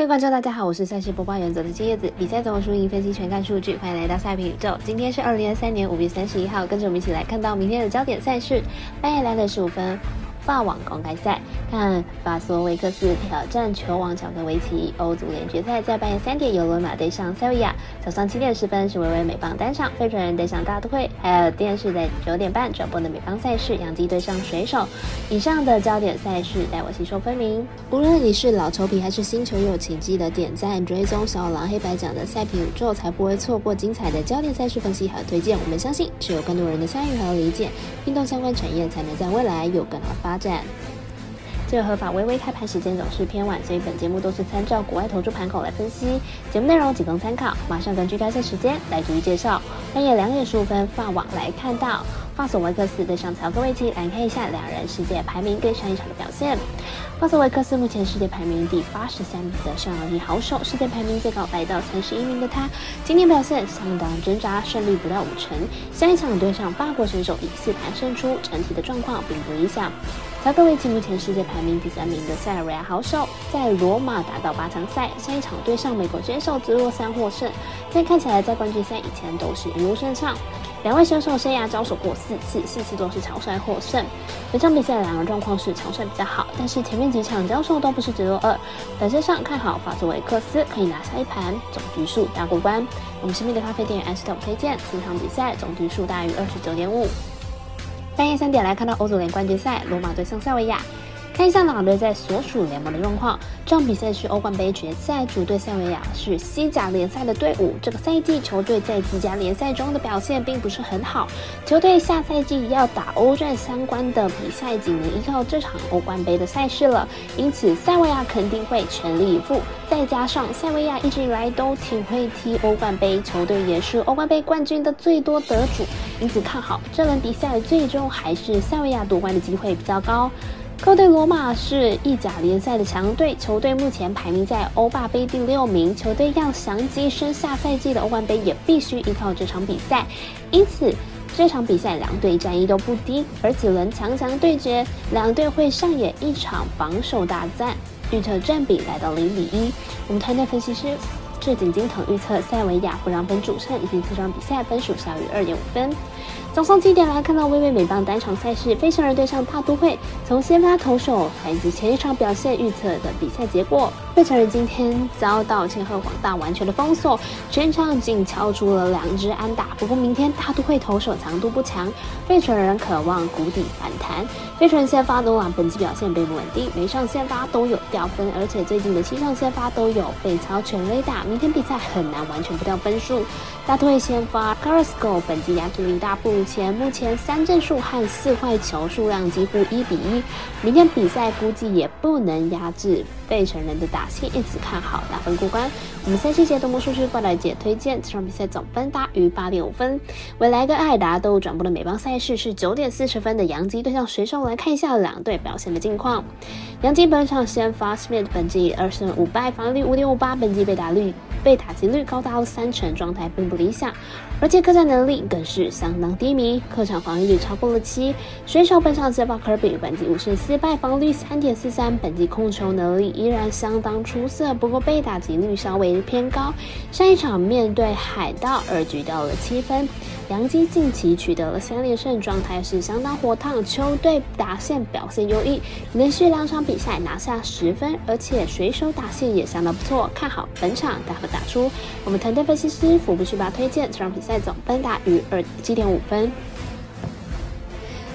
各位观众，大家好，我是赛事播报员泽的金叶子，比赛总输赢分析全看数据，欢迎来到赛评宇宙。今天是二零二三年五月三十一号，跟着我们一起来看到明天的焦点赛事，半夜两点十五分。法网公开赛，看法索维克斯挑战球王乔戈维奇。欧足联决赛在半夜三点由罗马对上塞维亚，早上七点十分是维维美邦单场，费城人对上大都会，还有电视在九点半转播的美邦赛事，洋基对上水手。以上的焦点赛事带我吸收分明。无论你是老球皮还是新球友，请记得点赞、追踪小狼黑白奖的赛评宇宙，才不会错过精彩的焦点赛事分析和推荐。我们相信，只有更多人的参与和理解，运动相关产业才能在未来有更好发。发展，这个合法微微开盘时间总是偏晚，所以本节目都是参照国外投注盘口来分析，节目内容仅供参考。马上根据开赛时间来逐一介绍。半夜两点十五分，发网来看到法索维克斯对上乔戈维奇，来看一下两人世界排名跟上一场的表现。法索维克斯目前世界排名第八十三名的上力好手，世界排名最高来到三十一名的他，今年表现相当挣扎，胜率不到五成。下一场对上法国选手以四盘胜出，整体的状况并不理想。乔戈维奇目前世界排名第三名的塞尔维亚好手，在罗马打到八强赛，下一场对上美国选手直落三获胜。现在看起来在冠军赛以前都是一路顺畅。两位选手生涯交手过四次，四次都是乔帅获胜。本场比赛两个状况是乔帅比较好，但是前面几场交手都不是直落二。本身上看好法索维克斯可以拿下一盘，总局数大过关。我们身边的咖啡店 s t o 推荐，四场比赛总局数大于二十九点五。半夜三点来看到欧足联冠军赛，罗马对上塞维亚。看一下两队在所属联盟的状况。这场比赛是欧冠杯决赛，主队塞维亚是西甲联赛的队伍。这个赛季球队在自家联赛中的表现并不是很好，球队下赛季要打欧战相关的比赛，仅能依靠这场欧冠杯的赛事了。因此，塞维亚肯定会全力以赴。再加上塞维亚一直以来都挺会踢欧冠杯，球队也是欧冠杯冠军的最多得主，因此看好这轮比赛最终还是塞维亚夺冠的机会比较高。客队罗马是意甲联赛的强队，球队目前排名在欧霸杯第六名。球队要想跻身下赛季的欧冠杯，也必须依靠这场比赛。因此，这场比赛两队战意都不低，而几轮强强对决，两队会上演一场防守大战。预测占比来到零比一。我们团队分析师智井金藤预测塞维亚不让分主胜，以及这场比赛分数小于二点五分。早上七点来看到微微美棒单场赛事，飞行人对上大都会。从先发投手以及前一场表现预测的比赛结果，费城人今天遭到千鹤广大完全的封锁，全场仅敲出了两支安打。不过明天大都会投手强度不强，费城人渴望谷底反弹。费城先发努朗本季表现并不稳定，每场先发都有掉分，而且最近的七场先发都有被超全垒打，明天比赛很难完全不掉分数。大都会先发 Carrasco 本季压制力大不。目前目前三振数和四坏球数量几乎一比一，明天比赛估计也不能压制费城人的打线，因此看好打分过关。我们三期节动魔数据过来解推荐，这场比赛总分大于八点五分。未来跟艾达都转播的美邦赛事是九点四十分的杨基对上水手，来看一下两队表现的近况。杨基本场先发 Smith 本季二胜五败，防御率五点五八，本季被打率被打击率高达了三成，状态并不理想，而且客战能力更是相当低。迷客场防御率超过了七，水手本场先发科比本季五胜四败，防御率三点四三，本季控球能力依然相当出色，不过被打击率稍微偏高。上一场面对海盗而举到了七分。杨基近期取得了三连胜，状态是相当火烫，球队打线表现优异，连续两场比赛拿下十分，而且水手打线也相当不错，看好本场大分打出。我们团队分析师福布斯巴推荐这场比赛总分大于二七点五分。